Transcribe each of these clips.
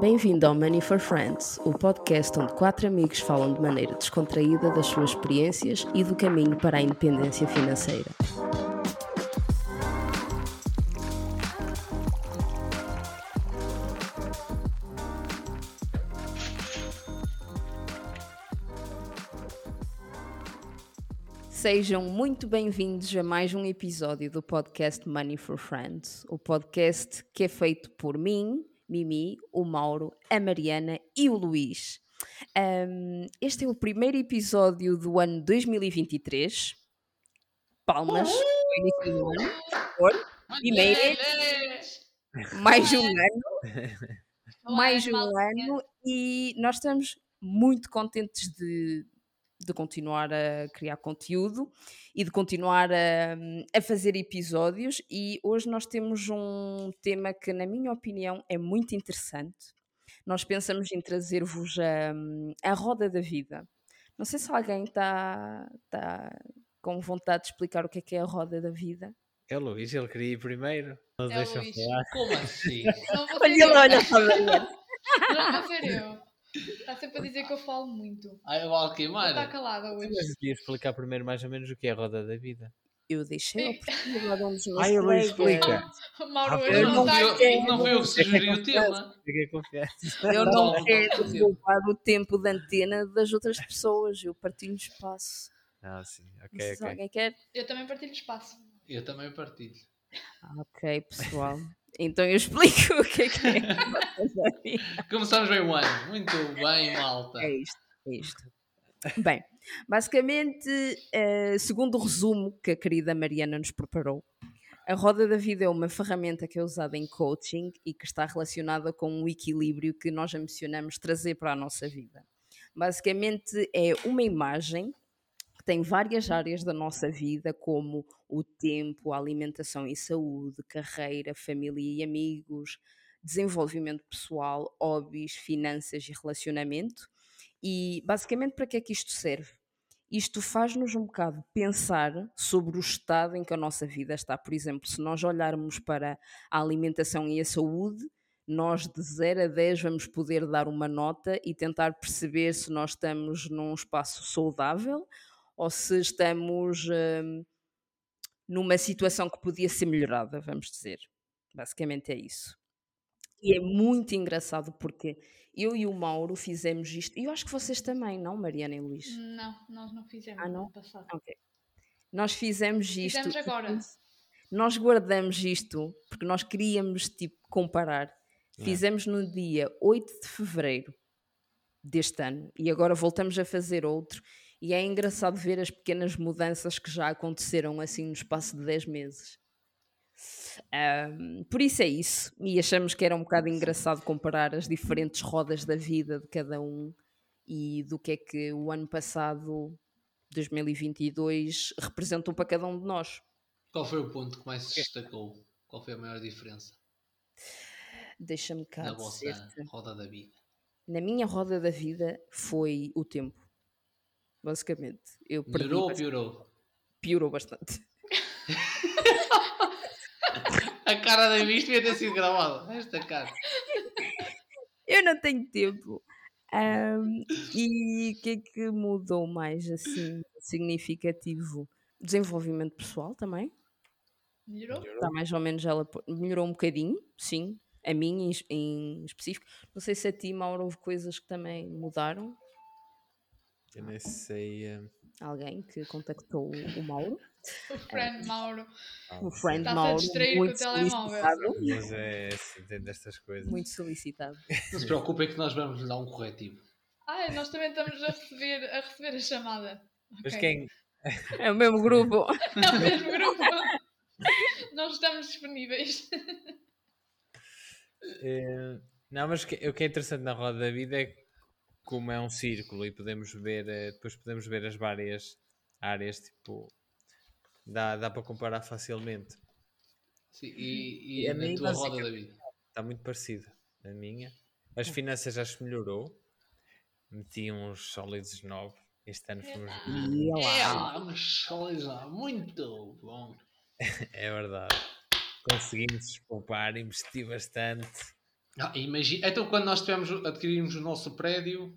Bem-vindo ao Money for Friends, o podcast onde quatro amigos falam de maneira descontraída das suas experiências e do caminho para a independência financeira. Sejam muito bem-vindos a mais um episódio do podcast Money for Friends, o podcast que é feito por mim, Mimi, o Mauro, a Mariana e o Luís. Um, este é o primeiro episódio do ano 2023. Palmas favor. Primeiro, mais um ano. mais um ano e nós estamos muito contentes de, de continuar a criar conteúdo e de continuar a, a, fazer episódios. E hoje nós temos um tema que, na minha opinião, é muito interessante. Nós pensamos em trazer-vos a, a roda da vida. Não sei se alguém está tá com vontade de explicar o que é que é a roda da vida. É o Luís, ele queria ir primeiro. Não É deixa Luís. falar. Como assim? Não vou ser Olha, eu. olha, olha. Não vou ser eu. Está sempre a dizer que eu falo muito. Ai, eu vou queimar. calada hoje. Mas devia explicar primeiro mais ou menos o que é a roda da vida. Eu deixei a oportunidade a um dos meus Ai, colegas. explica. Mauro Ah, eu não está eu, não fui eu que sugeri o tema. Fiquei confiante. Eu não Não, quero roubar o tempo de antena das outras pessoas. Eu partilho espaço. Ah, sim. Ok, se ok. alguém quer. Eu também partilho espaço. Eu também partilho. Ah, ok, pessoal. Então eu explico o que é que é. Começamos bem o ano. Muito bem, malta. É isto, é isto. Bem, basicamente, eh, segundo o resumo que a querida Mariana nos preparou, a roda da vida é uma ferramenta que é usada em coaching e que está relacionada com o equilíbrio que nós ambicionamos trazer para a nossa vida. Basicamente, é uma imagem que tem várias áreas da nossa vida, como o tempo, a alimentação e saúde, carreira, família e amigos, desenvolvimento pessoal, hobbies, finanças e relacionamento. E basicamente, para que é que isto serve? Isto faz-nos um bocado pensar sobre o estado em que a nossa vida está. Por exemplo, se nós olharmos para a alimentação e a saúde, nós de 0 a 10 vamos poder dar uma nota e tentar perceber se nós estamos num espaço saudável ou se estamos hum, numa situação que podia ser melhorada, vamos dizer. Basicamente é isso. E é muito engraçado porque eu e o Mauro fizemos isto, e eu acho que vocês também, não, Mariana e Luís? Não, nós não fizemos Ah, não? no passado. Ok. Nós fizemos isto. Fizemos agora. Nós guardamos isto porque nós queríamos tipo comparar. É. Fizemos no dia 8 de fevereiro deste ano e agora voltamos a fazer outro. E é engraçado ver as pequenas mudanças que já aconteceram assim no espaço de 10 meses. Ahm, por isso é isso. E achamos que era um bocado engraçado comparar as diferentes rodas da vida de cada um e do que é que o ano passado, 2022, representou para cada um de nós. Qual foi o ponto que mais se destacou? Qual foi a maior diferença Deixa-me cá na vossa roda da vida? Na minha roda da vida foi o tempo. Basicamente. Eu perdi Melhorou ou piorou? piorou bastante. A cara da bicho devia ter sido gravada. Esta cara. Eu não tenho tempo. Ahm, e o que é que mudou mais assim significativo? Desenvolvimento pessoal também. Melhorou? Está mais ou menos ela melhorou um bocadinho, sim. A mim em, em específico. Não sei se a ti, Mauro, houve coisas que também mudaram. Eu nem sei. eh, Alguém que contactou o Mauro. O friend Mauro. O friend Está-se a Mauro, distrair com o muito telemóvel. solicitado. Mas é assim, tem destas coisas. Muito solicitado. Não se preocupem que nós vamos lhe dar um corretivo. Ai, nós também estamos a receber a, receber a chamada. Mas Ok. quem. É o mesmo grupo. É o mesmo grupo. Não estamos disponíveis. eh, Não, mas que- o que é interessante na roda da vida é como é um círculo e podemos ver, eh, depois podemos ver as várias áreas, tipo, dá, dá para comparar facilmente. Sim, e, E e a na mim, tua roda basicamente- da vida? Está muito parecida a minha. As finanças acho que melhorou. Meti uns sólidos novos. Este ano fomos. E É, lá. lá, mas sólidos, muito bom. É verdade. Conseguimos poupar, investir bastante. Ah, imagina. Então, quando nós tivemos, adquirimos o nosso prédio,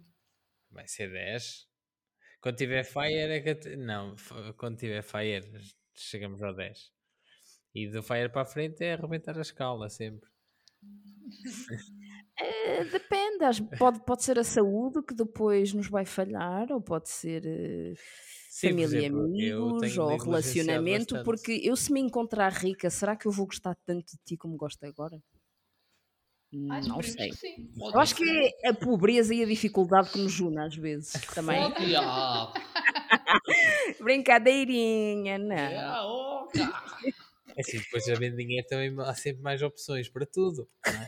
Vai ser 10. Quando tiver Fire é que. Não, quando tiver Fire chegamos ao 10. E do Fire para a frente é arrebentar a escala sempre. Eh, depende, pode, pode ser a saúde que depois nos vai falhar, ou pode ser eh, Sim, família e exemplo, amigos, ou relacionamento, bastante. porque eu se me encontrar rica, será que eu vou gostar tanto de ti como gosto agora? Ah, Não sei. que sim. Eu acho que é a pobreza e a dificuldade que nos une às vezes também. Brincadeirinha, não. É, assim, depois havendo dinheiro também há sempre mais opções para tudo. não é?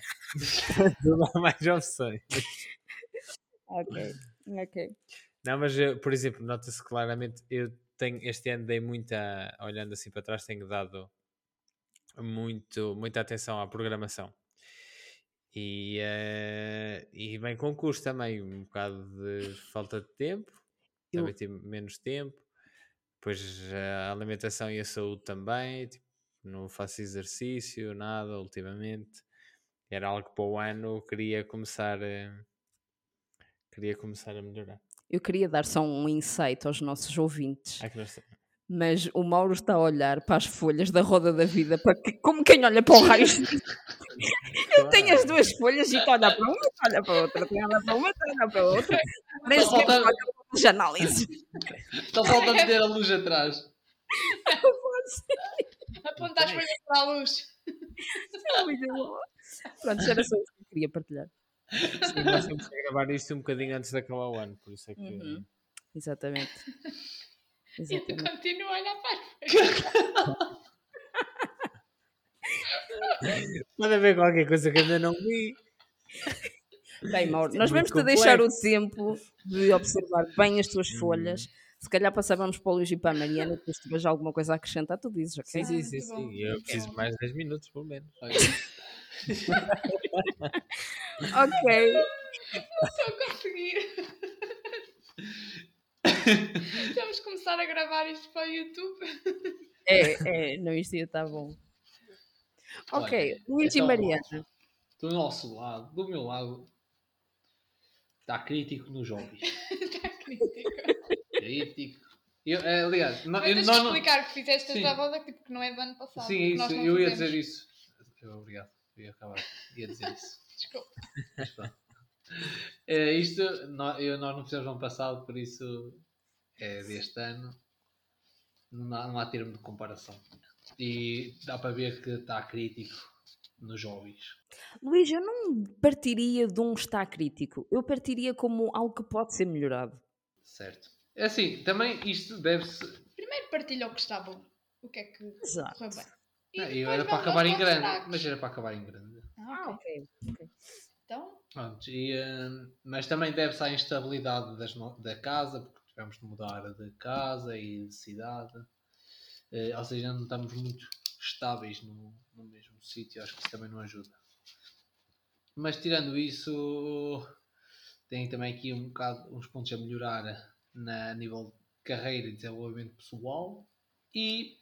Para tudo há mais opções. Ok, ok. Não, mas eu, por exemplo, nota-se claramente, eu tenho, este ano dei muita, olhando assim para trás, tenho dado muito, muita atenção à programação. E, eh, e vem com custo também, um bocado de falta de tempo, Eu- também tive menos tempo, depois a alimentação e a saúde também, tipo, não faço exercício, nada ultimamente. Era algo que para o ano queria começar, eh, queria começar a melhorar. Eu queria dar só um insight aos nossos ouvintes, Ah, nós- mas o Mauro está a olhar para as folhas da roda da vida para que- como quem olha para o raio. Eu tenho as duas folhas e estou a olhar para uma, estou a olhar para outra, estou a olhar para uma, estou a olhar para outra. Nem Só sequer falta- olho para as análises. Está só a meter a luz atrás. Aponta as folhas para a luz. É muito bom. Pronto, já era só isso que eu queria partilhar. Sim, nós temos que gravar isto um bocadinho antes de acabar o ano, por isso é que. Uhum. Exatamente. E tu Exatamente. continua a olhar para as. Pode haver qualquer coisa que ainda não vi. Bem, Mauro, é nós muito vamos-te deixar o tempo de observar bem as tuas Uhum. folhas. Se calhar passávamos para o Luís e para a Mariana, depois se tiveres alguma coisa a acrescentar, tu dizes, ok? Sim, sim, sim, muito sim. bom. Eu preciso mais 10 minutos, pelo menos. Ok. Estou a conseguir. Temos que começar a gravar isto para o YouTube. É, é, não, isto ia estar bom. Ok, Olha, Luís e então, Mariana. Do nosso lado, do meu lado, está crítico nos jovens. Está crítico. Crítico. Eu, é, aliás, não, eu, que não- explicar que fizeste Sim. esta roda tipo, que não é do ano passado. Sim, que isso, eu ia fizemos. dizer isso. Eu, obrigado, eu ia acabar, ia dizer isso. Desculpa. Mas. É, isto eu, nós não fizemos no ano passado, por isso é deste ano. Não há, não há termo de comparação. E dá para ver que está crítico nos jovens. Luís, eu não partiria de um está crítico. Eu partiria como algo que pode ser melhorado. Certo? É assim, também isto deve-se. Primeiro partilha o que está bom. O que é que Exato. correu bem. Não, eu era para acabar em grande, fracos. mas era para acabar em grande. Ah, Ah, ok. ok. Então, Pronto, e, eh, mas também deve-se à instabilidade das no- da casa, porque tivemos de mudar de casa e de cidade. Eh, ou seja, não estamos muito estáveis no, no mesmo sítio, acho que isso também não ajuda. Mas tirando isso, tem também aqui um bocado, uns pontos a melhorar na nível de carreira e desenvolvimento pessoal. E,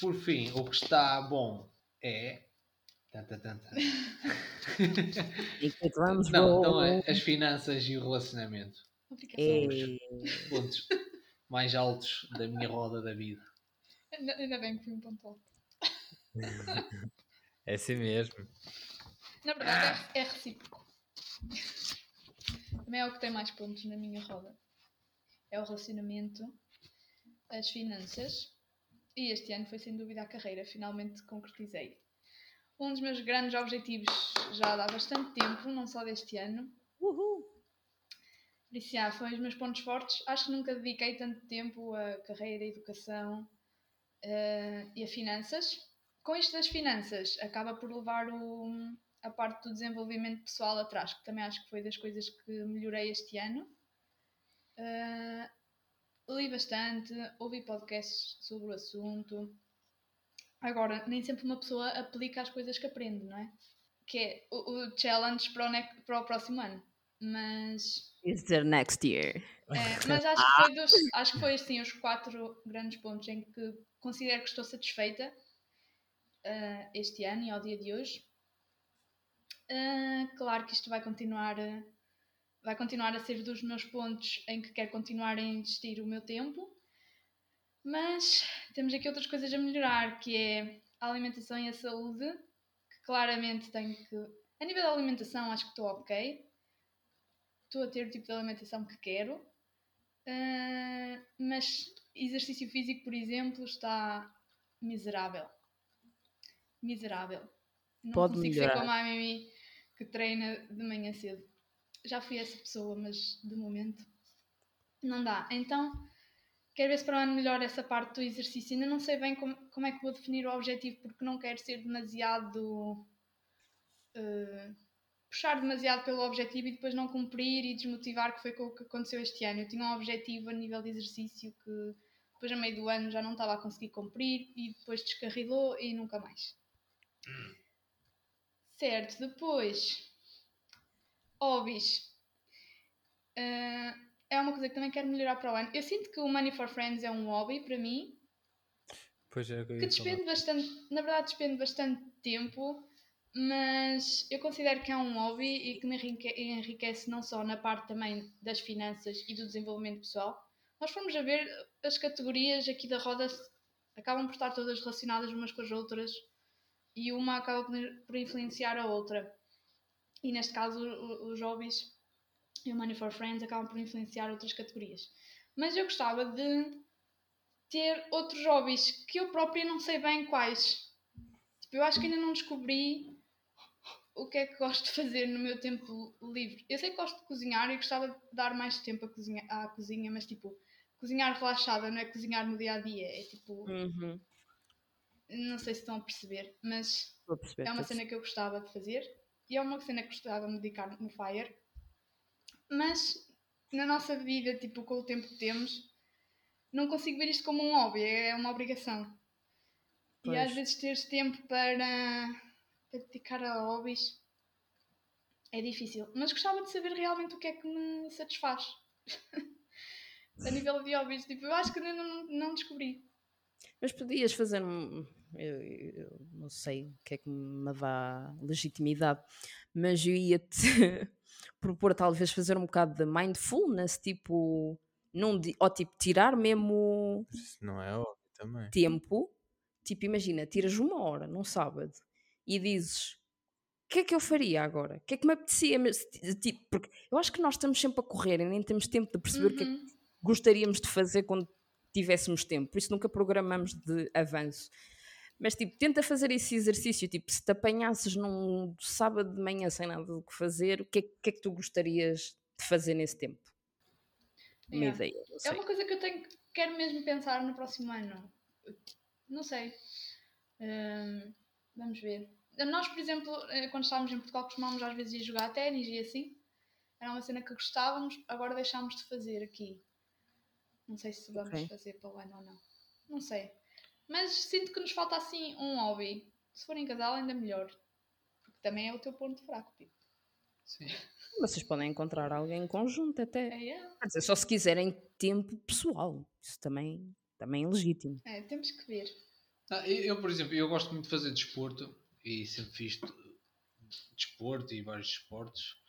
por fim, o que está bom é. Tan, tan, tan, tan. Enquanto vamos Não, então é as finanças e o relacionamento. Aplicação. É, Os pontos mais altos da minha roda da vida. Ainda, ainda bem que fui um ponto alto. É assim mesmo. Na verdade, é, é recíproco. Também é o que tem mais pontos na minha roda. É o relacionamento, as finanças e este ano foi sem dúvida a carreira. Finalmente concretizei. Um dos meus grandes objetivos já há bastante tempo, não só deste ano. Uhul. Por isso, já, foi os meus pontos fortes. Acho que nunca dediquei tanto tempo a carreira, a educação eh, e a finanças. Com isto das finanças, acaba por levar o- a parte do desenvolvimento pessoal atrás, que também acho que foi das coisas que melhorei este ano. Eh, li bastante, ouvi podcasts sobre o assunto. Agora, nem sempre uma pessoa aplica as coisas que aprende, não é? Que é o, o challenge para o, para o próximo ano. Mas Is there next year? é, mas acho que foi, dos, acho que foi assim os quatro grandes pontos em que considero que estou satisfeita ah, este ano e ao dia de hoje. Ah, claro que isto vai continuar, vai continuar a ser dos meus pontos em que quero continuar a investir o meu tempo. Mas temos aqui outras coisas a melhorar, que é a alimentação e a saúde, que claramente tenho que. A nível da alimentação acho que estou ok. Estou a ter o tipo de alimentação que quero. Ah, mas exercício físico, por exemplo, está miserável. Miserável. Não Pode consigo melhorar. ser como a Mimi que treina de manhã cedo. Já fui essa pessoa, mas de momento não dá. Então, quero ver se para o ano melhor essa parte do exercício. Ainda não sei bem como, como é que vou definir o objetivo, porque não quero ser demasiado. eh, puxar demasiado pelo objetivo e depois não cumprir e desmotivar, que foi com o que aconteceu este ano. Eu tinha um objetivo a nível de exercício que depois, a meio do ano, já não estava a conseguir cumprir e depois descarrilou e nunca mais. Certo, depois. Hobbies. Ah, é uma coisa que também quero melhorar para o ano. Eu sinto que o Money for Friends é um hobby para mim, Pois é, que que ia falar. despende bastante, na verdade despende bastante tempo, mas eu considero que é um hobby e que me enrique- enriquece não só na parte também das finanças e do desenvolvimento pessoal. Nós formos a ver as categorias aqui da roda acabam por estar todas relacionadas umas com as outras e uma acaba por- influenciar a outra. E neste caso os hobbies e o Money for Friends acabam por influenciar outras categorias. Mas eu gostava de ter outros hobbies que eu própria não sei bem quais. Tipo, eu acho que ainda não descobri o que é que gosto de fazer no meu tempo livre. Eu sei que gosto de cozinhar e gostava de dar mais tempo cozinha, à cozinha, mas tipo, cozinhar relaxada não é cozinhar no dia a dia. É tipo, Uhum. não sei se estão a perceber, mas perceber. é uma cena que eu gostava de fazer e é uma cena que gostava de me dedicar no Fire. Mas na nossa vida, tipo, com o tempo que temos, não consigo ver isto como um hobby, é uma obrigação. E Pois. às vezes teres tempo para, para dedicar a hobbies é difícil. Mas gostava de saber realmente o que é que me satisfaz. a nível de hobbies, tipo, eu acho que ainda não, não descobri. Mas podias fazer um. Eu, eu não sei o que é que me dá legitimidade, mas eu ia-te propor talvez fazer um bocado de mindfulness, tipo, num, di- ou tipo, tirar mesmo Isso não é óbvio também. tempo, tipo, imagina, tiras uma hora num sábado e dizes o que é que eu faria agora? O que é que me apetecia? Tipo, porque eu acho que nós estamos sempre a correr e nem temos tempo de perceber o que é que Uhum. gostaríamos de fazer quando tivéssemos tempo, por isso nunca programamos de avanço. Mas tipo, tenta fazer esse exercício, tipo, se te apanhasses num sábado de manhã sem nada do que fazer, o que é, que é que tu gostarias de fazer nesse tempo? Uma Yeah. ideia, não É uma coisa que eu tenho, quero mesmo pensar no próximo ano. Não sei. Hum, vamos ver. Nós, por exemplo, eh, quando estávamos em Portugal, costumávamos às vezes ir jogar ténis e assim. Era uma cena que gostávamos, agora deixámos de fazer aqui. Não sei se vamos Ok. fazer para o ano ou não. Não sei. Mas sinto que nos falta assim um hobby. Se for em casal, ainda melhor. Porque também é o teu ponto fraco, Pipo. Sim. Vocês podem encontrar alguém em conjunto até. É, é. Quer dizer, só se quiserem tempo pessoal. Isso também, também é legítimo. É, temos que ver. Ah, eu, por exemplo, eu gosto muito de fazer desporto e sempre fiz de- desporto e vários desportos.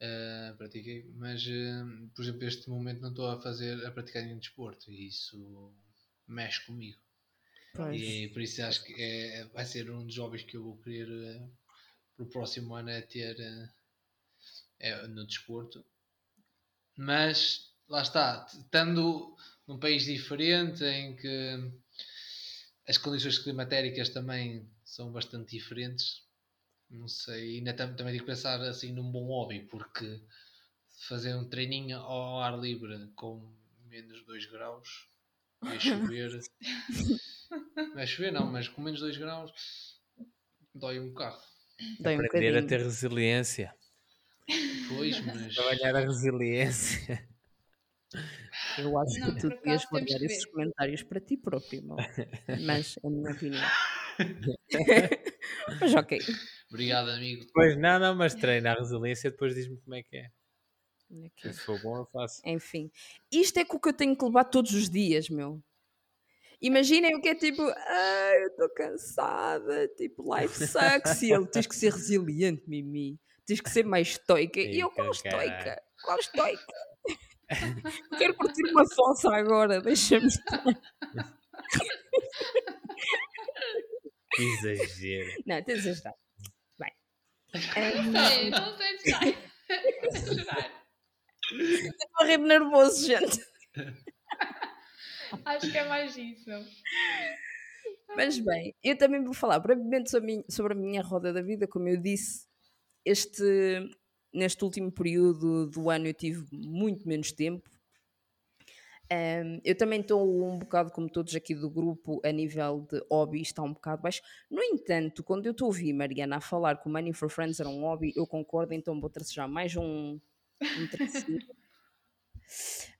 ah, pratiquei, mas ah, por exemplo, este momento não estou a fazer a praticar nenhum desporto e isso mexe comigo. Pois. E por isso acho que é, vai ser um dos hobbies que eu vou querer eh, para o próximo ano é ter é, no desporto. Mas lá está, estando num país diferente em que as condições climatéricas também são bastante diferentes, não sei, ainda tam- também tenho que pensar assim num bom hobby, porque fazer um treininho ao ar livre com menos 2 graus vai chover. Vai chover não, mas com menos 2 graus dói um bocado. Dói um Aprender a ter resiliência. Pois, mas Trabalhar a resiliência. Eu acho Não, que tu devias guardar esses ver. comentários para ti próprio, não? mas é a minha opinião. mas ok. obrigado amigo. Pois não, não, mas treina a resiliência depois diz-me como é que é. Ok. Se for bom, eu faço. Enfim, isto é com o que eu tenho que levar todos os dias, meu. Imaginem o que é tipo, ah, eu estou cansada, tipo, life sucks, e ele tens que ser resiliente, Mimi. tens que ser mais estoica. E eu, qual estoica? Qual estoica? Quero curtir uma fossa agora, deixa-me estar. Que exagero. Não, tens de estar. Bem. Sei, não sei se vai. Estou a rir nervoso, gente. Acho que é mais isso. Mas bem, eu também vou falar brevemente sobre a minha, sobre a minha roda da vida. Como eu disse, este, neste último período do ano eu tive muito menos tempo. Ahm, eu também estou um bocado, como todos aqui do grupo, a nível de hobby, está um bocado baixo. No entanto, quando eu ouvir Mariana a falar que o Money for Friends era um hobby, eu concordo, então vou trazer mais um, um.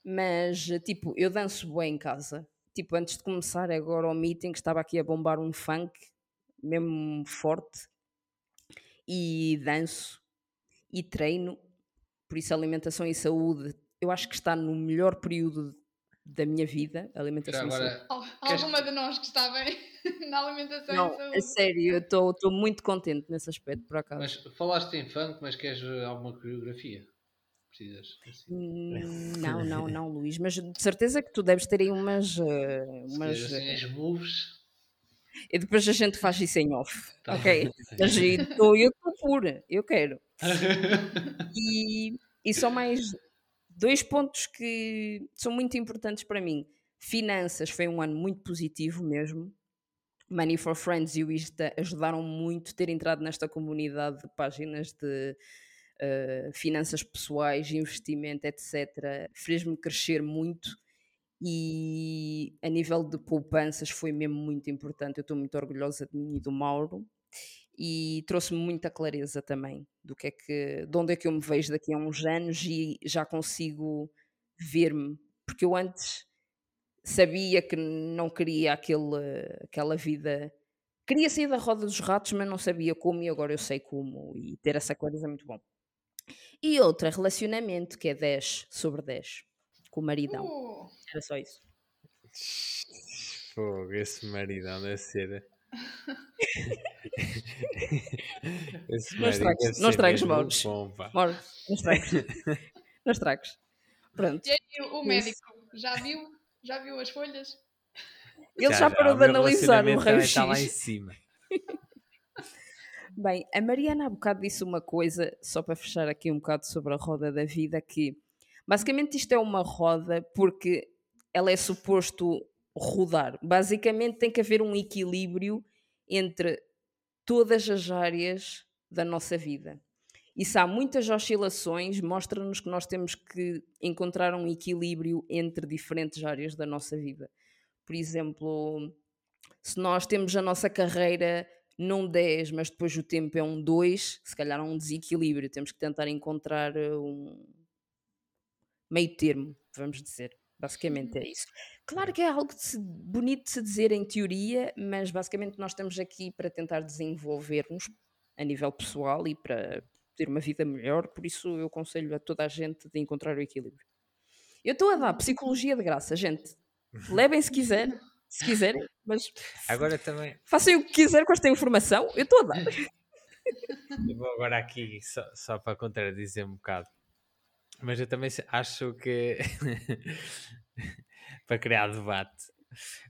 Mas, tipo, eu danço bem em casa. Tipo, antes de começar agora o meeting, estava aqui a bombar um funk, mesmo forte, e danço, e treino. Por isso, alimentação e saúde, eu acho que está no melhor período da minha vida. Alimentação e saúde. agora, Al- Alguma de nós que está bem na alimentação Não, e a saúde. sério, eu estou muito contente nesse aspecto, por acaso. mas falaste em funk, mas queres eh, alguma coreografia? Precisas? assim. Hum, Não, não, não, Luís, mas de certeza que tu deves ter aí umas. eh, Se umas assim, as moves. E depois a gente faz isso em off, Tá ok? Mas eu estou eu estou pura, eu quero. E, e só mais dois pontos que são muito importantes para mim. Finanças foi um ano muito positivo mesmo. Money for Friends e o Insta ajudaram muito ter entrado nesta comunidade de páginas de eh, finanças pessoais, investimento, etc. Fez-me crescer muito e a nível de poupanças foi mesmo muito importante. Eu estou muito orgulhosa de mim e do Mauro e trouxe-me muita clareza também do que é que, de onde é que eu me vejo daqui a uns anos e já consigo ver-me, porque eu antes sabia que não queria aquele, aquela vida. Queria sair da roda dos ratos, mas não sabia como, e agora eu sei como, e ter essa clareza é muito bom. E outra, relacionamento, que é 10 sobre 10, com o maridão. Uh, Era só isso. Fogo, esse maridão deve ser. Não estragues- não estragues, Mauros. Moro, nos tragos. nos tragos. Pronto. e aí, o médico já viu? Já viu as folhas? Ele já, parou o de analisar o também raio-x. está lá em cima. Bem, a Mariana há bocado disse uma coisa, só para fechar aqui um bocado sobre a roda da vida, que basicamente isto é uma roda porque ela é suposto rodar. Basicamente tem que haver um equilíbrio entre todas as áreas da nossa vida. E se há muitas oscilações, mostra-nos que nós temos que encontrar um equilíbrio entre diferentes áreas da nossa vida. Por exemplo, se nós temos a nossa carreira num 10, mas depois o tempo é um 2, se calhar há um desequilíbrio. Temos que tentar encontrar eh, um meio termo, vamos dizer. Basicamente é isso. Claro que é algo de se- bonito de se dizer em teoria, mas basicamente nós estamos aqui para tentar desenvolver-nos a nível pessoal e para ter uma vida melhor, por isso eu aconselho a toda a gente de encontrar o equilíbrio. Eu estou a dar psicologia de graça, gente. Levem se quiser, se quiserem, mas Agora também, façam o que quiser com esta informação, eu estou a dar. eu vou agora aqui só, só para contradizer um bocado. Mas eu também acho que. para criar debate.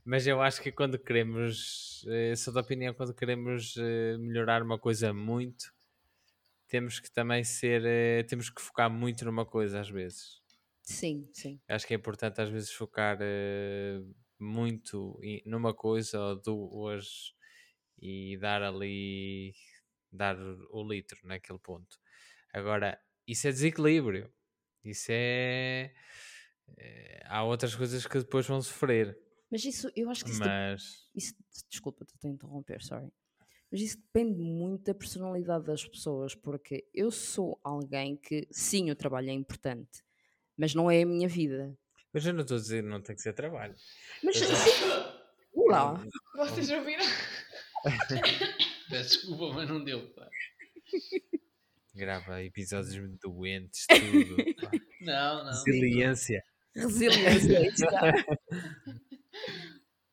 Mas eu acho que quando queremos. eh, Sou da opinião, quando queremos eh, melhorar uma coisa muito, temos que também ser. eh, Temos que focar muito numa coisa às vezes. Sim, sim. Acho que é importante às vezes focar muito numa coisa ou duas e dar ali dar o litro naquele ponto. Agora, isso é desequilíbrio. Isso é. eh, há outras coisas que depois vão sofrer. Mas isso, eu acho que isso, Mas isso desculpa, estou a interromper, sorry. Mas isso depende muito da personalidade das pessoas, porque eu sou alguém que, sim, o trabalho é importante, mas não é a minha vida. Mas eu não estou a dizer que não tem que ser trabalho. Mas sim, lá, Vocês ouviram? Peço desculpa, mas não deu. pá. Grava episódios muito doentes, tudo. Não, não. Resiliência. resiliência, está.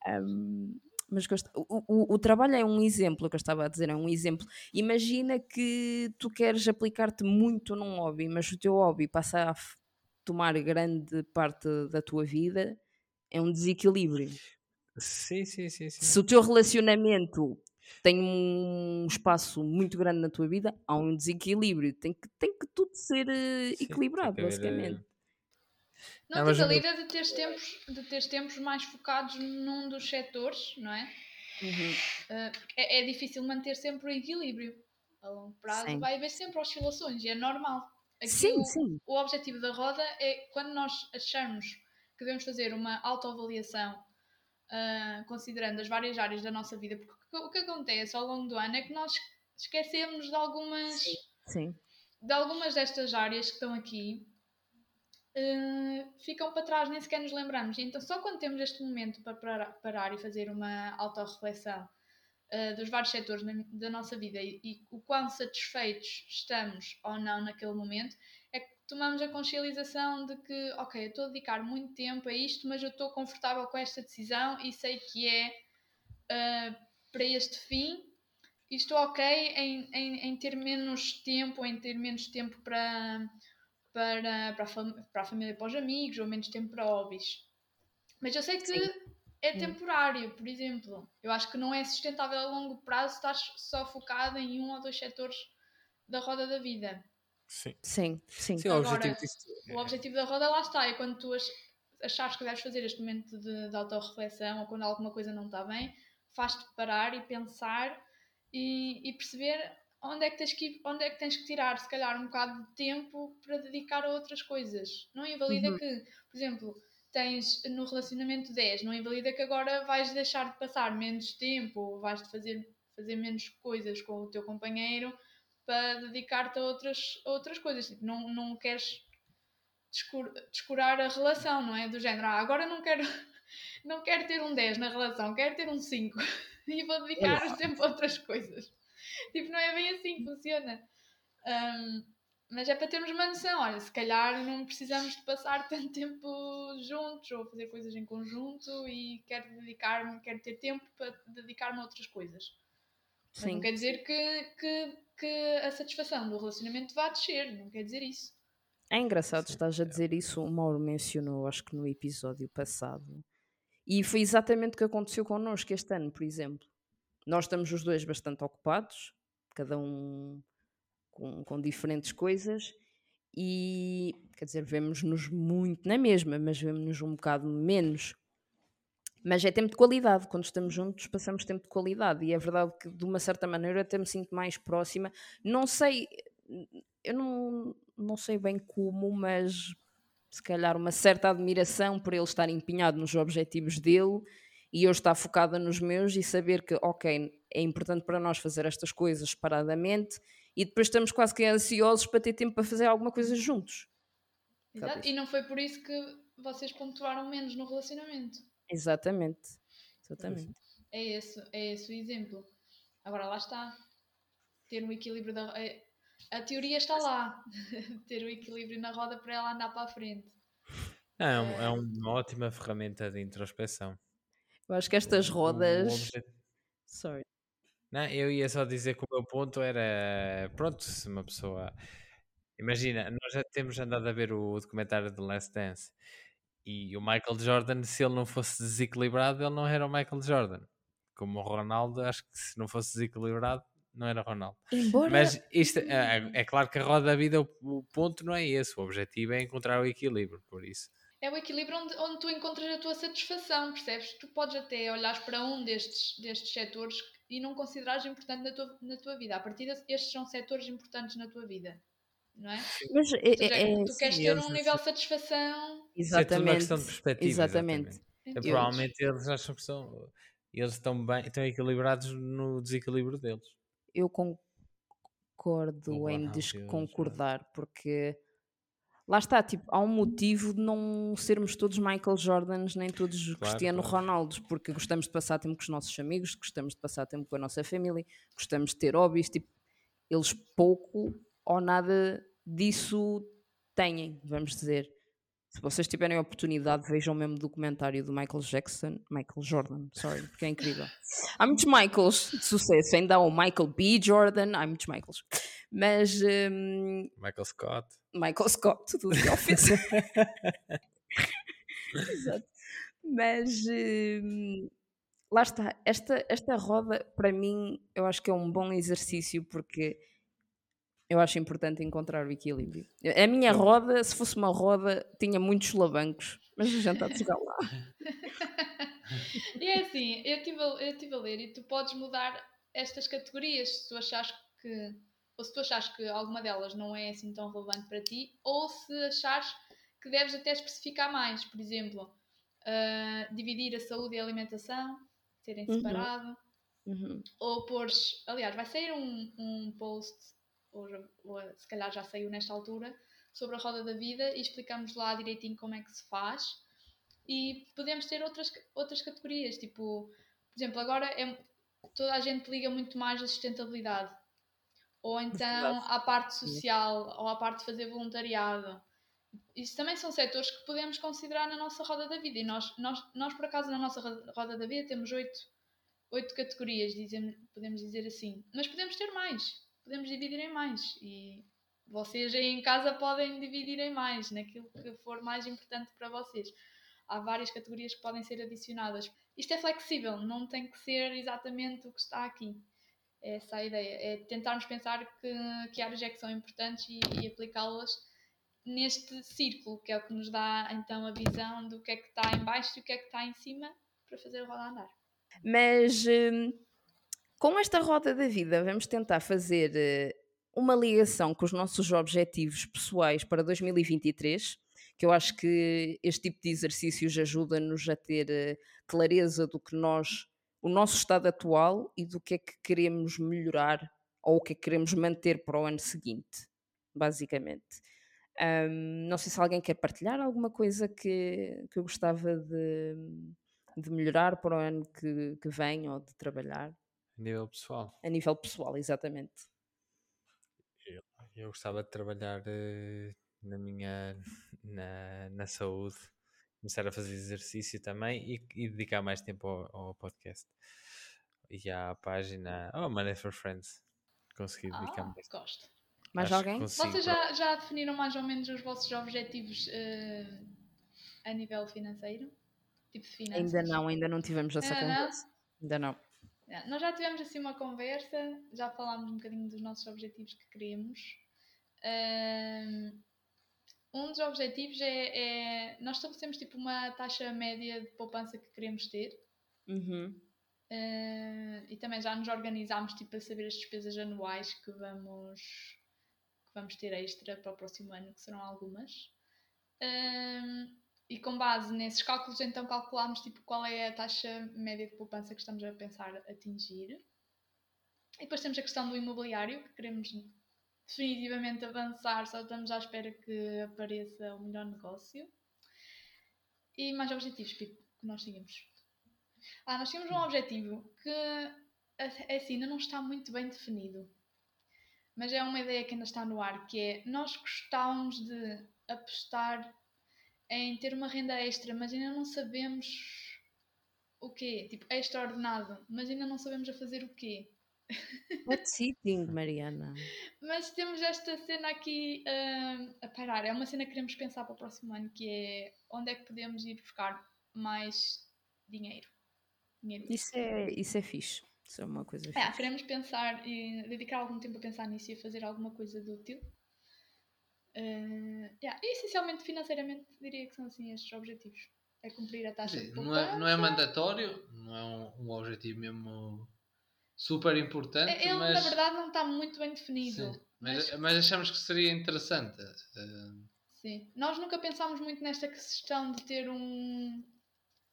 Hum, Mas gosto- o, o- o trabalho é um exemplo, o que eu estava a dizer, é um exemplo. Imagina que tu queres aplicar-te muito num hobby, mas o teu hobby passa a tomar grande parte da tua vida, é um desequilíbrio. Sim, sim, sim, sim. Se o teu relacionamento tem um espaço muito grande na tua vida, há um desequilíbrio. Tem que, tem que tudo ser eh, Sim, equilibrado, haver, basicamente. Não, Não, mas tipo, a ideia de teres tempos, de teres tempos mais focados num dos setores, não é? Uhum. Uh, é, é difícil manter sempre o equilíbrio. A longo prazo Sim. vai haver sempre oscilações e é normal. Aqui Sim, o, sim. o objetivo da roda é quando nós acharmos que devemos fazer uma autoavaliação ah, considerando as várias áreas da nossa vida, porque o que- acontece ao longo do ano é que nós esquecemos de algumas, Sim. de algumas destas áreas que estão aqui. ah, ficam para trás, nem sequer nos lembramos. E Então, só quando temos este momento para parar, parar e fazer uma autorreflexão ah, dos vários setores na- da nossa vida e, e o quão satisfeitos estamos ou não naquele momento, é que tomamos a consciencialização de que, ok, eu estou a dedicar muito tempo a isto, mas eu estou confortável com esta decisão e sei que é ah, para este fim e estou ok em, em, em ter menos tempo, em ter menos tempo para, para, para, a, fam- para a família e para os amigos, ou menos tempo para hobbies. Mas eu sei que Sim. é Hum. temporário, por exemplo. Eu acho que não é sustentável a longo prazo estar só focado em um ou dois setores da roda da vida. Sim. Sim, sim. Sim, o objetivo O objetivo da roda lá está, é quando tu ach- achares que deves fazer este momento de, de autorreflexão ou quando alguma coisa não está bem, faz-te parar e pensar e, e perceber onde é, que tens que, onde é que tens que tirar, se calhar, um bocado de tempo para dedicar a outras coisas. Não invalida Uhum. que, por exemplo, tens no relacionamento 10, não invalida que agora vais deixar de passar menos tempo ou vais de fazer, fazer menos coisas com o teu companheiro para dedicar-te a outras, a outras coisas. Tipo, não, não queres descur- descurar a relação, não é? Do género, ah, agora não quero, não quero ter um 10 na relação, quero ter um 5 e vou dedicar o tempo a outras coisas. Tipo, não é bem assim que funciona. Ahm, mas é para termos uma noção, olha, se calhar não precisamos de passar tanto tempo juntos ou fazer coisas em conjunto e quero dedicar-me, quero ter tempo para dedicar-me a outras coisas. Sim. não quer dizer que, que, que a satisfação do relacionamento vá descer, não quer dizer isso. É engraçado estás a dizer isso, o Mauro mencionou, acho que no episódio passado. E foi exatamente o que aconteceu connosco este ano, por exemplo. Nós estamos os dois bastante ocupados, cada um com, com diferentes coisas, e quer dizer, vemos-nos muito na mesma, mas vemos-nos um bocado menos. Mas é tempo de qualidade, quando estamos juntos passamos tempo de qualidade, e é verdade que de uma certa maneira até me sinto mais próxima. Não sei, eu não, não sei bem como, mas se calhar uma certa admiração por ele estar empenhado nos objetivos dele e eu estar focada nos meus e saber que, ok, é importante para nós fazer estas coisas paradamente e depois estamos quase que ansiosos para ter tempo para fazer alguma coisa juntos. Exato. E não foi por isso que vocês pontuaram menos no relacionamento. Exatamente. Exatamente. É esse, é esse o exemplo. Agora lá está. Ter um equilíbrio da. é- A teoria está lá. Ter o equilíbrio na roda para ela andar para a frente. Não, é, um- é uma ótima ferramenta de introspeção. Eu acho que estas rodas. Sorry. Não, eu ia só dizer que o meu ponto era, pronto, se uma pessoa... Imagina, nós já temos andado a ver o documentário de Last Dance e o Michael Jordan, se ele não fosse desequilibrado, ele não era o Michael Jordan. Como o Ronaldo, acho que se não fosse desequilibrado, não era Ronaldo. Embora. Mas isto, é, é claro que a roda da vida, o, o ponto não é esse, o objetivo é encontrar o equilíbrio, por isso. É o equilíbrio onde, onde tu encontras a tua satisfação, percebes? Tu podes até olhar para um destes, destes setores e não considerares importante na tua, na tua vida. A partir de estes são setores importantes na ou vida. Não é? Mas é, é- é- tu queres sim, ter eles- um nível de satisfação. Isso é tudo uma exatamente. questão de perspectiva. Exatamente. exatamente. É, todos. provavelmente eles acham que são. Eles estão bem, estão equilibrados no desequilíbrio deles. Eu concordo em Ronaldo e o desconcordar, porque lá está, tipo, há um motivo de não sermos todos Michael Jordans nem todos Cristiano claro. Ronaldos, porque gostamos de passar tempo com os nossos amigos, gostamos de passar tempo com a nossa família, gostamos de ter hobbies, tipo, eles pouco ou nada disso têm, vamos dizer. Se vocês tiverem a oportunidade, vejam o mesmo documentário do Michael Jackson, Michael Jordan, sorry, porque é incrível. Há muitos Michaels de sucesso, ainda há o Michael B. Jordan, há muitos Michaels. Mas hum, Michael Scott. Michael Scott do The Office. Exato. Mas hum, lá está, esta, esta roda para mim eu acho que é um bom exercício porque eu acho importante encontrar o equilíbrio. A minha roda, se fosse uma roda, tinha muitos solavancos, mas a gente está de chegar lá. E é assim, eu estive a, eu tive a ler e tu podes mudar estas categorias se tu achares que ou se tu achares que alguma delas não é assim tão relevante para ti, ou se achares que deves até especificar mais, por exemplo, ah, dividir a saúde e a alimentação, serem Uhum. separado, Uhum. ou pôres, aliás, vai sair um, um post, ou, ou se calhar já saiu nesta altura, sobre a roda da vida e explicamos lá direitinho como é que se faz. E podemos ter outras, outras categorias, tipo, por exemplo, agora é, toda a gente liga muito mais à sustentabilidade. Ou então à parte social, ou à parte de fazer voluntariado. Isso também são setores que podemos considerar na nossa roda da vida. E nós, nós, nós por acaso, na nossa ro- roda da vida temos oito, oito categorias, dizemos, podemos dizer assim. Mas podemos ter mais. Podemos dividir em mais. E vocês aí em casa podem dividir em mais, naquilo que for mais importante para vocês. Há várias categorias que podem ser adicionadas. Isto é flexível, não tem que ser exatamente o que está aqui. É essa a ideia. É tentarmos pensar que, que áreas é que são importantes e, e aplicá-las neste círculo, que é o que nos dá então a visão do que é que está em baixo e o que é que está em cima para fazer a roda andar. Mas hum, com esta roda da vida, vamos tentar fazer eh, uma ligação com os nossos objetivos pessoais para 2023, que eu acho que este tipo de exercícios ajuda-nos a ter eh, clareza do que nós, o nosso estado atual e do que é que queremos melhorar ou o que é que queremos manter para o ano seguinte, basicamente. Hum, não sei se alguém quer partilhar alguma coisa que, que eu gostava de, de melhorar para o ano que, que vem ou de trabalhar A nível pessoal. a nível pessoal, exatamente. Eu gostava de trabalhar eh, na minha na, na saúde, começar a fazer exercício também e, e dedicar mais tempo ao, ao podcast. E à página Oh Money for Friends. Consegui dedicar Ah, mais. gosto. Mais Acho alguém? Vocês já, já definiram mais ou menos os vossos objetivos eh, a nível financeiro? Tipo de finanças? Ainda não, ainda não tivemos essa conversa. Ainda não. É, Nós já tivemos assim uma conversa, já falámos um bocadinho dos nossos objetivos que queremos. Um dos objetivos é, é- Nós estabelecemos tipo uma taxa média de poupança que queremos ter. Uhum. Ah, e também já nos organizámos tipo, a saber as despesas anuais que vamos, que vamos ter extra para o próximo ano, que serão algumas. Ahm, e com base nesses cálculos, então calculámos tipo, qual é a taxa média de poupança que estamos a pensar atingir. E depois temos a questão do imobiliário, que queremos definitivamente avançar, só estamos à espera que apareça o melhor negócio. E mais objetivos, Pipo, que nós tínhamos. Ah, nós tínhamos um objetivo que é assim, ainda não está muito bem definido. Mas é uma ideia que ainda está no ar, que é nós gostávamos de apostar em ter uma renda extra, mas ainda não sabemos o quê. Tipo, extraordenado, mas ainda não sabemos a fazer o quê. What's sitting, Mariana? Mas temos esta cena aqui ah, a parar. É uma cena que queremos pensar para o próximo ano, que é onde é que podemos ir buscar mais dinheiro. dinheiro Isso é, isso é fixe. Isso é uma coisa É, fixe. queremos pensar e dedicar algum tempo a pensar nisso e a fazer alguma coisa de útil. Eh, yeah, E essencialmente financeiramente diria que são assim estes objetivos. É cumprir a taxa de Sim, não, é, não é poupança. mandatório, não é um, um objetivo mesmo super importante, É- Ele mas, na verdade não está muito bem definido. sim, mas, mas- mas achamos que seria interessante. eh, Sim. Nós nunca pensámos muito nesta questão de ter um,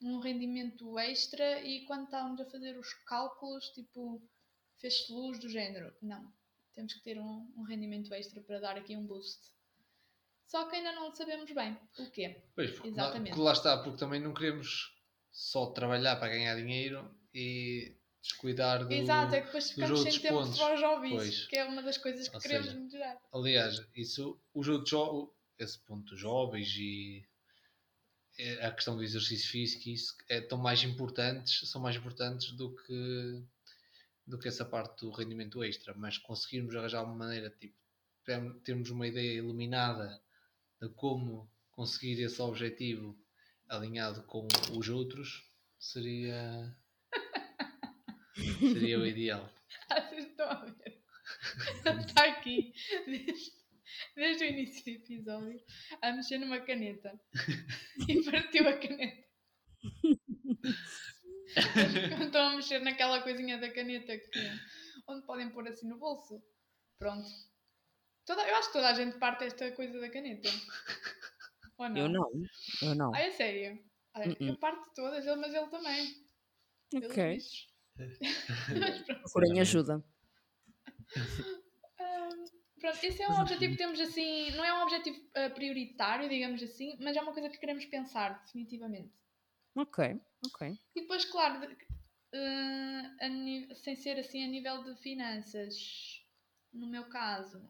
um rendimento extra e quando estávamos a fazer os cálculos, tipo, fez-se luz do género. Não. Temos que ter um, um rendimento extra para dar aqui um boost. Só que ainda não sabemos bem o quê. Pois, porque lá, Exatamente. porque lá está, porque também não queremos só trabalhar para ganhar dinheiro e descuidar do. Exato, é que depois ficamos sem tempo pontos. para os hobbies, Pois. que é uma das coisas que Ou queremos seja, melhorar. Aliás, isso, os outros jo- esse ponto dos hobbies e é a questão do exercício físico isso é tão mais importantes, são mais importantes do que do que essa parte do rendimento extra, mas conseguirmos arranjar uma maneira, tipo, term- termos uma ideia iluminada como conseguir esse objetivo alinhado com os outros, seria seria o ideal. Estão a ver? Está aqui desde, desde o início do episódio a mexer numa caneta e partiu a caneta. Estão a mexer naquela coisinha da caneta que, onde podem pôr assim no bolso. Pronto. Toda, eu acho que toda a gente parte esta coisa da caneta. Ou não? Eu não, eu não. Ah, é sério? Ah, Uh-uh. Eu parto de todas, ele, mas ele também. Pelos Ok. Porém, ajuda. Pronto, esse é um objetivo que temos assim, não é um objetivo ah, prioritário, digamos assim, mas é uma coisa que queremos pensar, definitivamente. Ok, ok. E depois, claro, de- ah, sem ser assim a nível de finanças, no meu caso,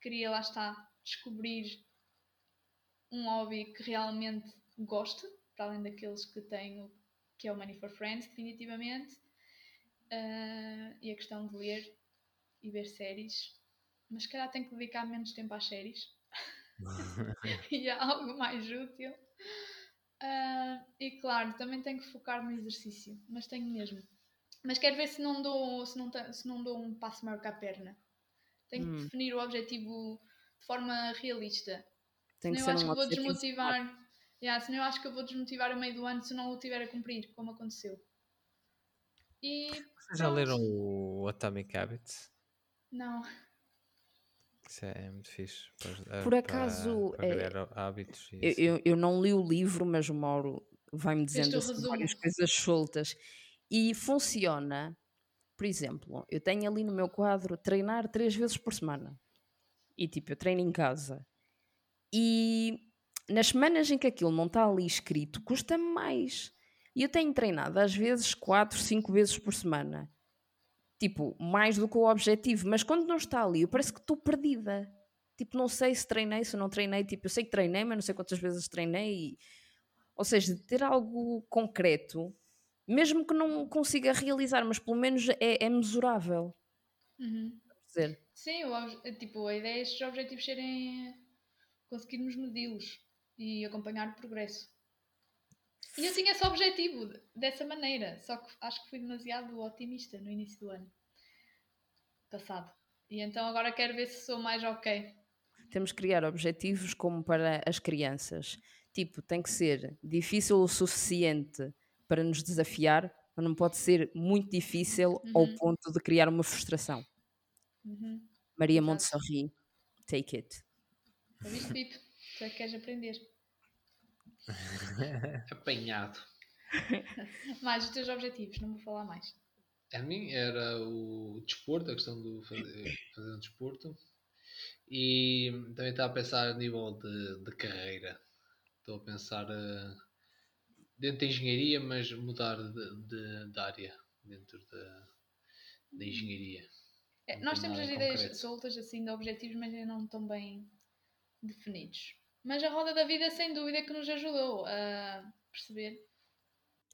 queria lá está descobrir um hobby que realmente goste, para além daqueles que tenho, que é o Money for Friends, definitivamente. Ah, e a questão de ler e ver séries, mas se calhar tenho que dedicar menos tempo às séries e a algo mais útil. Ah, e claro, também tenho que focar no exercício, mas tenho mesmo. Mas quero ver se não dou, se não, se não dou um passo maior que a perna. Tenho que Hum. definir o objetivo de forma realista. Tem que senão ser eu acho um que vou desmotivar. Yeah, senão eu acho que eu vou desmotivar a meio do ano se não o tiver a cumprir, como aconteceu. E Vocês já leram o Atomic Habits? Não. Isso é muito fixe. para ajudar- Por para- acaso, para, é, criar hábitos. Eu, eu, eu não li o livro, mas o Mauro vai-me dizendo assim, várias coisas soltas. E funciona, por exemplo, eu tenho ali no meu quadro treinar três vezes por semana. E tipo, eu treino em casa. E nas semanas em que aquilo não está ali escrito, custa-me mais. E eu tenho treinado às vezes quatro, cinco vezes por semana. Tipo, mais do que o objetivo. Mas quando não está ali, eu parece que estou perdida. Tipo, não sei se treinei, se não treinei. Tipo, eu sei que treinei, mas não sei quantas vezes treinei. Ou seja, ter algo concreto, mesmo que não consiga realizar, mas pelo menos é, é mesurável. Uhum. Dizer, Sim, o é tipo, a ideia é estes objetivos serem. conseguirmos medi-los e acompanhar o progresso. E eu tinha esse objetivo de- dessa maneira, só que acho que fui demasiado otimista no início do ano passado. E então agora quero ver se sou mais ok. temos que criar objetivos como para as crianças. Tipo, tem que ser difícil o suficiente para nos desafiar, mas não pode ser muito difícil ao Uhum. ponto de criar uma frustração. Uhum. Maria. Montessori, take it. Ouviste, Pipo? Tu é que queres aprender. Apanhado. Mais os teus objetivos, não vou falar mais. A mim era o desporto, a questão do fazer, fazer um desporto. E também estava a pensar a nível de, de carreira. Estou a pensar eh, dentro da engenharia, mas mudar de, de, de área dentro da, da engenharia. É, nós tem temos as ideias concreto. soltas assim de objetivos, mas ainda não estão bem definidos. Mas a roda da vida, sem dúvida, que nos ajudou a perceber.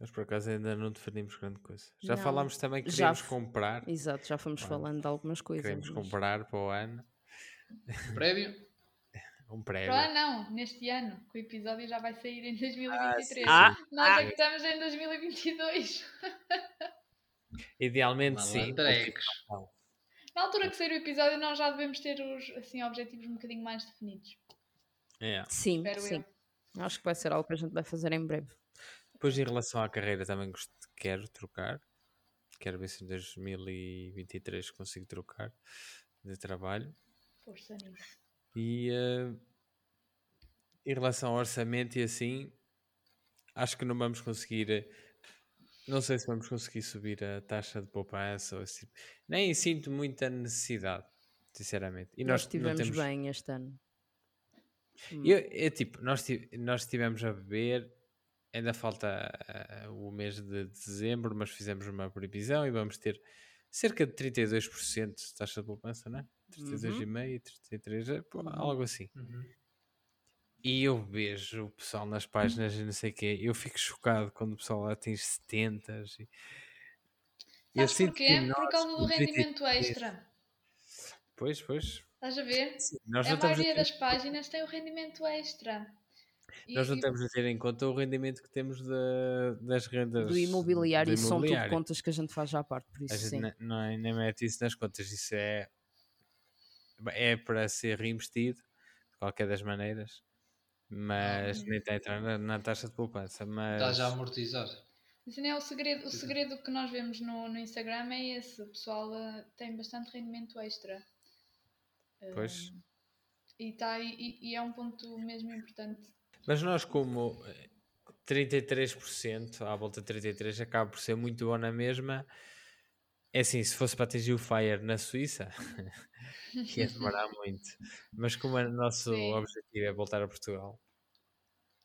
Mas por acaso ainda não definimos grande coisa. Já Não, falámos também que já queríamos f- comprar. Exato, já fomos Pronto. falando de algumas coisas. Queremos mas- comprar para o ano Prévio? Um prédio. lá, não, neste ano, que o episódio já vai sair em 2023. Ah, Nós ah. é que estamos em 2022. Idealmente sim. Malandrecos. Não. Na altura que sair o episódio, nós já devemos ter os assim, objetivos um bocadinho mais definidos. É. Sim, Espero sim. eu. Acho que vai ser algo que a gente vai fazer em breve. Depois em relação à carreira também quero trocar. Quero ver se em 2023 consigo trocar de trabalho. Força nisso. E eh, em relação ao orçamento e assim, acho que não vamos conseguir. eh, Não sei se vamos conseguir subir a taxa de poupança ou tipo. Nem sinto muita necessidade, sinceramente. E Nós nós, não estivemos temos. bem este ano. Eu, é tipo, nós, nós estivemos a beber, ainda falta ah, o mês de dezembro, mas fizemos uma previsão e vamos ter cerca de 32% de taxa de poupança, não é? 32,5%, 33%, eh, pô, Uhum. algo assim. Uhum. E eu vejo o pessoal nas páginas e não sei o quê, eu fico chocado quando o pessoal atinge 70 e... eu Sabes porquê? que Por nós, causa do rendimento 33, extra. Pois, pois. Estás a ver? Sim, nós A maioria das páginas tem o rendimento extra. E- Nós não estamos a ter em conta o rendimento que temos da- das rendas Do imobiliário, do isso são tudo imobiliário. contas que a gente faz já à parte, por A isso gente sim. ne- não, é- nem mete isso nas contas, isso é, é para ser reinvestido de qualquer das maneiras, mas nem está a entrar na, na taxa de poupança. Mas Está já a amortizar. Assim, é o segredo, o segredo que nós vemos no, no Instagram é esse. O pessoal eh, tem bastante rendimento extra. Pois. E, tá, e, e é um ponto mesmo importante. Mas nós, como eh, 33%, à volta de 33%, acaba por ser muito bom na mesma. É assim, se fosse para atingir o Fire na Suíça, ia demorar muito. Mas como o nosso Sim. objetivo é voltar a Portugal,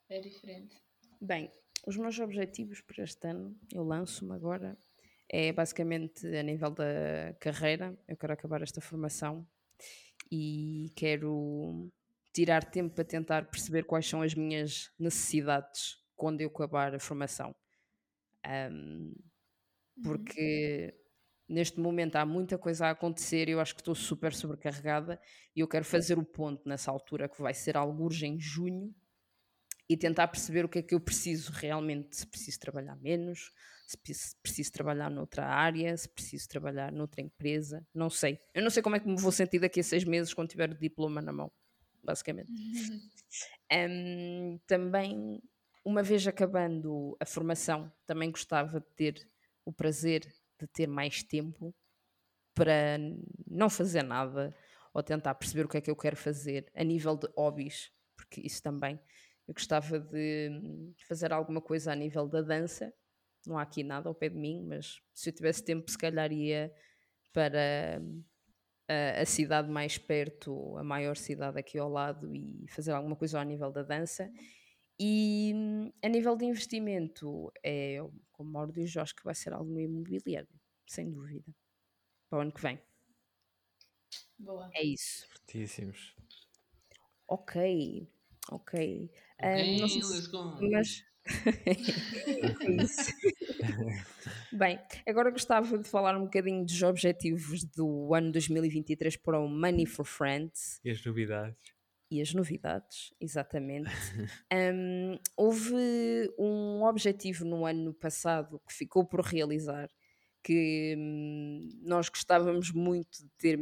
É diferente. Bem, os meus objetivos para este ano, eu lanço-me agora, é basicamente a nível da carreira. Eu quero acabar esta formação e quero tirar tempo para tentar perceber quais são as minhas necessidades quando eu acabar a formação. Ahm, porque neste momento há muita coisa a acontecer e eu acho que estou super sobrecarregada e eu quero fazer o ponto nessa altura que vai ser alguns em junho e tentar perceber o que é que eu preciso realmente, se preciso trabalhar menos, se preciso trabalhar noutra área, se preciso trabalhar noutra empresa, não sei. Eu não sei como é que me vou sentir daqui a seis meses quando tiver o diploma na mão, basicamente. Hum, também, uma vez acabando a formação, também gostava de ter o prazer de ter mais tempo para não fazer nada ou tentar perceber o que é que eu quero fazer a nível de hobbies, porque isso também. Eu gostava de fazer alguma coisa a nível da dança. Não há aqui nada ao pé de mim, mas se eu tivesse tempo, se calhar ia para a, a cidade mais perto, a maior cidade aqui ao lado e fazer alguma coisa ao nível da dança. E a nível de investimento, é, como Mauro diz, eu acho que vai ser algo no imobiliário, sem dúvida, para o ano que vem. Boa. É isso. fortíssimos. Ok, ok. Ah, Ok, não sei se- mas. É isso. Bem, agora gostava de falar um bocadinho dos objetivos do ano 2023 para o Money for Friends. E as novidades? e as novidades, exatamente. Hum, houve um objetivo no ano passado que ficou por realizar, que hum, nós gostávamos muito de ter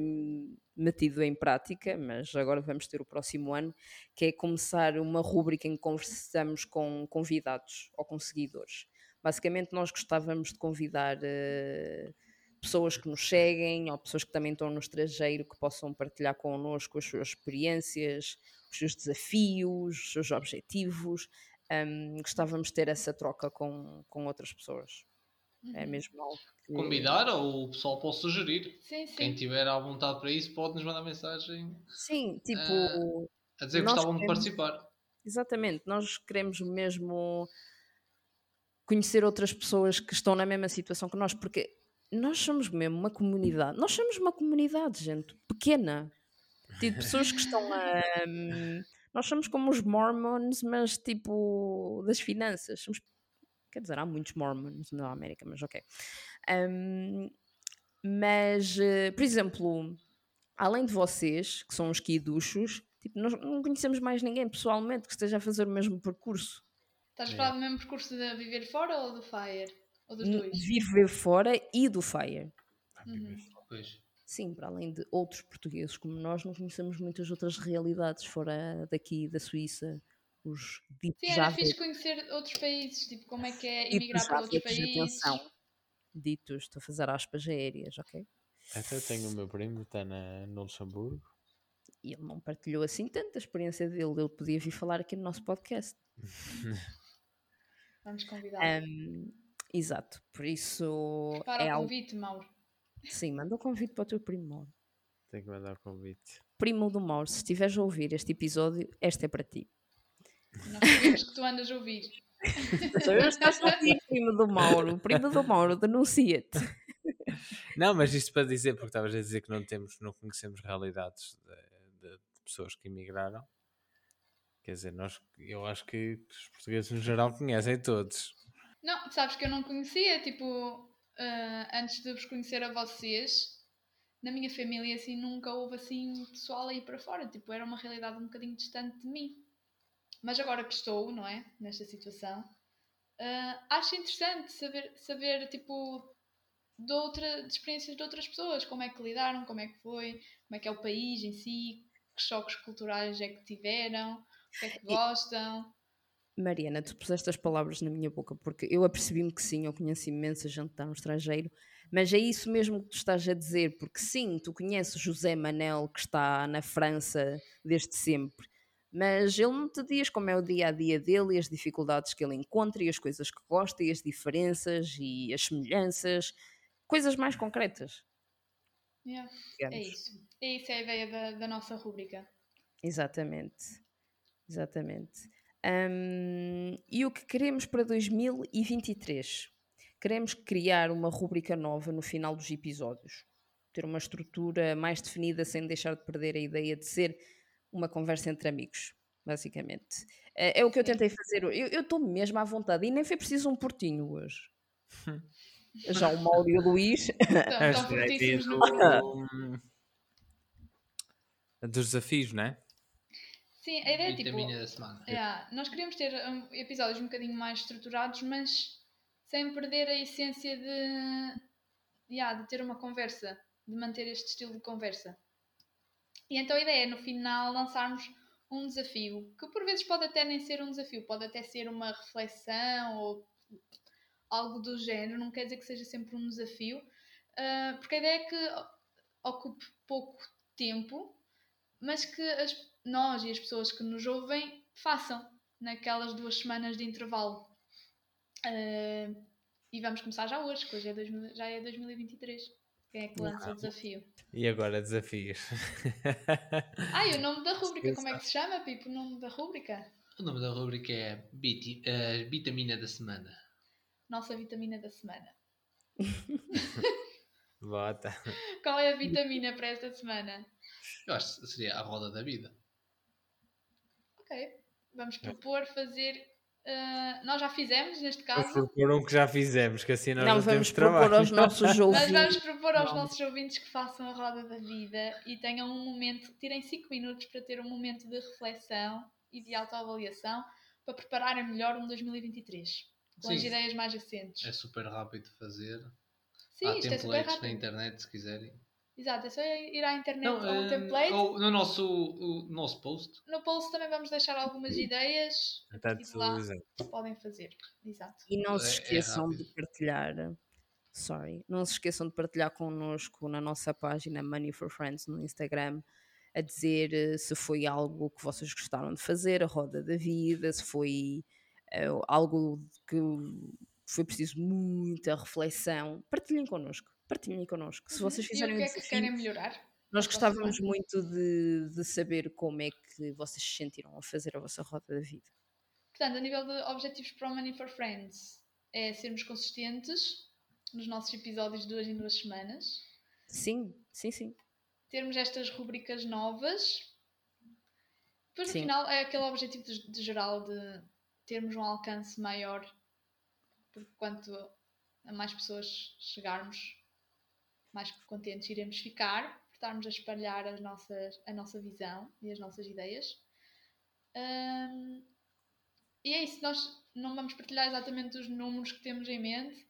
metido em prática, mas agora vamos ter o próximo ano, que é começar uma rúbrica em que conversamos com convidados ou com seguidores. Basicamente, nós gostávamos de convidar eh, pessoas que nos seguem ou pessoas que também estão no estrangeiro que possam partilhar connosco as suas experiências, os seus desafios, os seus objetivos. Hum, gostávamos de ter essa troca com, com outras pessoas. É Uhum. mesmo algo que... Convidar ou o pessoal pode sugerir. Sim, sim. Quem tiver à vontade para isso pode nos mandar mensagem Sim, tipo, Ah, a dizer que gostavam de queremos- participar. exatamente, nós queremos mesmo conhecer outras pessoas que estão na mesma situação que nós, porque nós somos mesmo uma comunidade, nós somos uma comunidade, gente, pequena. Tipo, pessoas que estão a. hum, nós somos como os Mormons, mas tipo das finanças. Somos, quer dizer, há muitos Mormons na América, mas ok. Hum, mas, eh, por exemplo, além de vocês, que são os quiduchos, tipo, nós não conhecemos mais ninguém pessoalmente que esteja a fazer o mesmo percurso. Estás a É. falar do mesmo percurso de viver fora ou do Fire? Ou dos dois? Viver fora e do Fire. Uhum. Pois. Sim, para além de outros portugueses como nós, não conhecemos muitas outras realidades fora daqui da Suíça. Os ditos Sim, já era fixe conhecer outros países, tipo como é que é emigrar para outros países. atenção. Ditos, estou a fazer aspas aéreas, ok? Até eu tenho o meu primo, está na, no Luxemburgo. E ele não partilhou assim tanta experiência dele, ele podia vir falar aqui no nosso podcast. Vamos convidar. Ahm, exato, por isso Para é o algo. convite, Mauro. Sim, manda o convite para o teu primo Mauro. Tenho que mandar o convite. Primo do Mauro, se estiveres a ouvir este episódio, esta é para ti. Nós sabemos que tu andas a ouvir. Que estás a ouvir, primo do Mauro. Primo do Mauro, denuncia-te. Não, mas isto para dizer, porque estavas a dizer que não temos, não conhecemos realidades de, de- de pessoas que emigraram. Quer dizer, nós, eu acho que os portugueses no geral conhecem todos. Não, sabes que eu não conhecia, tipo, ah, antes de vos conhecer a vocês, na minha família assim nunca houve assim pessoal aí para fora, tipo, era uma realidade um bocadinho distante de mim. Mas agora que estou, não é, nesta situação, ah, acho interessante saber, saber tipo, de, outra, de experiências de outras pessoas, como é que lidaram, como é que foi, como é que é o país em si, que choques culturais é que tiveram, o que é que gostam. Mariana, tu puseste as palavras na minha boca, porque eu apercebi-me que sim, eu conheço imensa gente que está no estrangeiro, mas é isso mesmo que tu estás a dizer, porque sim, tu conheces José Manel, que está na França desde sempre, mas ele não te diz como é o dia a dia dele e as dificuldades que ele encontra e as coisas que gosta e as diferenças e as semelhanças, coisas mais concretas. Yeah, é isso. É isso é a ideia da, da nossa rúbrica. Exatamente. Exatamente. Hum, e o que queremos para 2023? Queremos criar uma rúbrica nova no final dos episódios. Ter uma estrutura mais definida sem deixar de perder a ideia de ser uma conversa entre amigos, basicamente. É, é o que eu tentei fazer. Eu eu estou mesmo à vontade e nem foi preciso um portinho hoje. Já o Mauro e o Luís. Estão é no do- dos desafios, não é? Sim, a ideia é tipo. Vitamina da semana. Yeah, nós queríamos ter episódios um bocadinho mais estruturados, mas sem perder a essência de, yeah, de ter uma conversa, de manter este estilo de conversa. E então a ideia é no final lançarmos um desafio, que por vezes pode até nem ser um desafio, pode até ser uma reflexão ou algo do género, não quer dizer que seja sempre um desafio, ah, porque a ideia é que ocupe pouco tempo, mas que as- nós e as pessoas que nos ouvem façam naquelas duas semanas de intervalo. Ah, e vamos começar já hoje, que hoje é 2000 já é 2023. Quem é que lança o desafio? E agora desafios. Ai, o nome da rúbrica, como é que se chama, Pipo? O nome da rúbrica? O nome da rubrica é Biti- eh, Vitamina da Semana. Nossa vitamina da semana. Bota. Qual é a vitamina para esta semana? Eu acho que seria a roda da vida. Ok. Vamos propor fazer. ah, nós já fizemos, neste Vamos caso, propor um que já fizemos, que assim nós Não não, vamos temos trabalho. propor aos nossos mas vamos ouvintes. propor aos Vamos. nossos ouvintes que façam a roda da vida e tenham um momento, tirem 5 minutos para ter um momento de reflexão e de autoavaliação para prepararem melhor um 2023 com as Sim. ideias mais recentes. É super rápido de fazer. Sim, Há isto é templates na rápido. internet se quiserem. Exato, é só ir à internet Não, ao eh, template. ou no nosso, o nosso post. No post também vamos deixar algumas ideias Portanto, E de lá. que podem fazer. Exato. E não É- se é esqueçam de rápido. partilhar. Sorry. Não se esqueçam de partilhar connosco na nossa página Money for Friends no Instagram a dizer eh, se foi algo que vocês gostaram de fazer, a roda da vida, se foi eh, algo que foi preciso muita reflexão. Partilhem connosco. Partilhem connosco. Se vocês Uhum. fizerem e o que é que querem melhorar? nós gostávamos muito de, de saber como é que vocês se sentiram a fazer a vossa roda da vida. Portanto, a nível de objetivos para o Money for Friends, é sermos consistentes nos nossos episódios de duas em duas semanas, Sim, sim, sim. termos estas rubricas novas. Depois, no Sim. final, é aquele objetivo de, de geral de termos um alcance maior, porque quanto a mais pessoas chegarmos, mais contentes iremos ficar, por estarmos a espalhar as nossas, a nossa visão e as nossas ideias. Hum, e é isso, nós não vamos partilhar exatamente os números que temos em mente,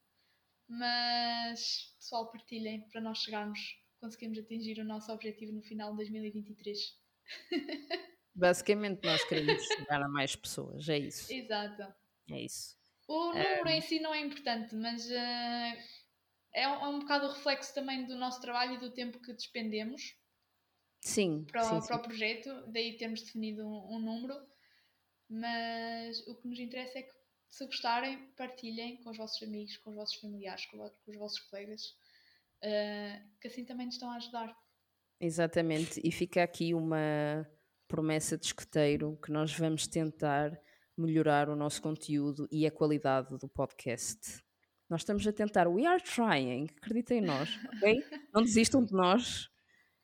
mas pessoal, partilhem para nós chegarmos, conseguirmos atingir o nosso objetivo no final de 2023. Basicamente, nós queremos chegar a mais pessoas. É isso. Exato. É isso. O número em si não é importante, mas eh, é, um, é um bocado o reflexo também do nosso trabalho e do tempo que despendemos Sim, para, o- sim, para sim. o projeto, daí termos definido um, um número. Mas o que nos interessa é que, se gostarem, partilhem com os vossos amigos, com os vossos familiares, com, com os vossos colegas, eh, que assim também nos estão a ajudar. Exatamente. E fica aqui uma promessa de escoteiro que nós vamos tentar melhorar o nosso conteúdo e a qualidade do podcast. Nós estamos a tentar, we are trying, acreditem em nós? Não desistam de nós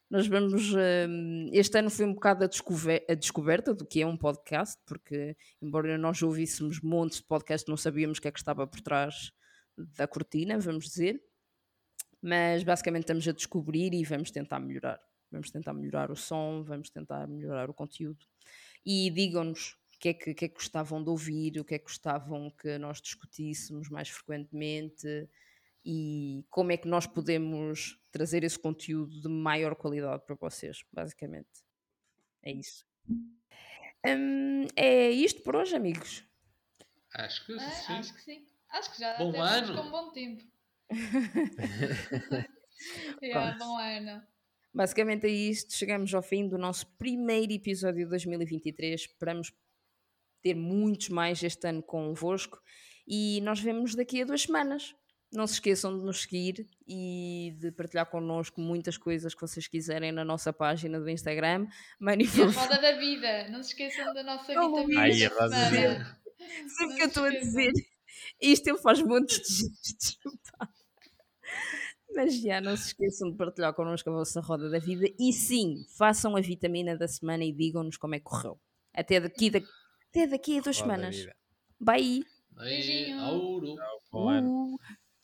Nós vamos. hum, este ano foi um bocado a, a descoberta do que é um podcast, porque, embora nós ouvíssemos montes de podcast, não sabíamos o que é que estava por trás da cortina, vamos dizer. Mas basicamente estamos a descobrir e vamos tentar melhorar. Vamos tentar melhorar o som, vamos tentar melhorar o conteúdo. E digam-nos o que, é que, que é que gostavam de ouvir, o que é que gostavam que nós discutíssemos mais frequentemente e como é que nós podemos trazer esse conteúdo de maior qualidade para vocês, basicamente. É isso. Hum, é isto por hoje, amigos. Acho que É, sim. acho que sim. Acho que já Bom ano. com um bom tempo. yeah, bom ano. Basicamente é isto. Chegamos ao fim do nosso primeiro episódio de 2023. Esperamos ter muitos mais este ano convosco e nós vemos daqui a duas semanas. Não se esqueçam de nos seguir e de partilhar connosco muitas coisas que vocês quiserem na nossa página do Instagram. Mani, E a roda da vida. Não se esqueçam da nossa Oh, vitamina Ai, da a roda vida. sempre que eu estou a dizer isto, ele faz montes de gestos. Mas já, não se esqueçam de partilhar connosco a vossa roda da vida e sim, façam a vitamina da semana e digam-nos como é que correu. Até daqui, da- até daqui a duas Boa semanas. Bye. Beijinho. Uh.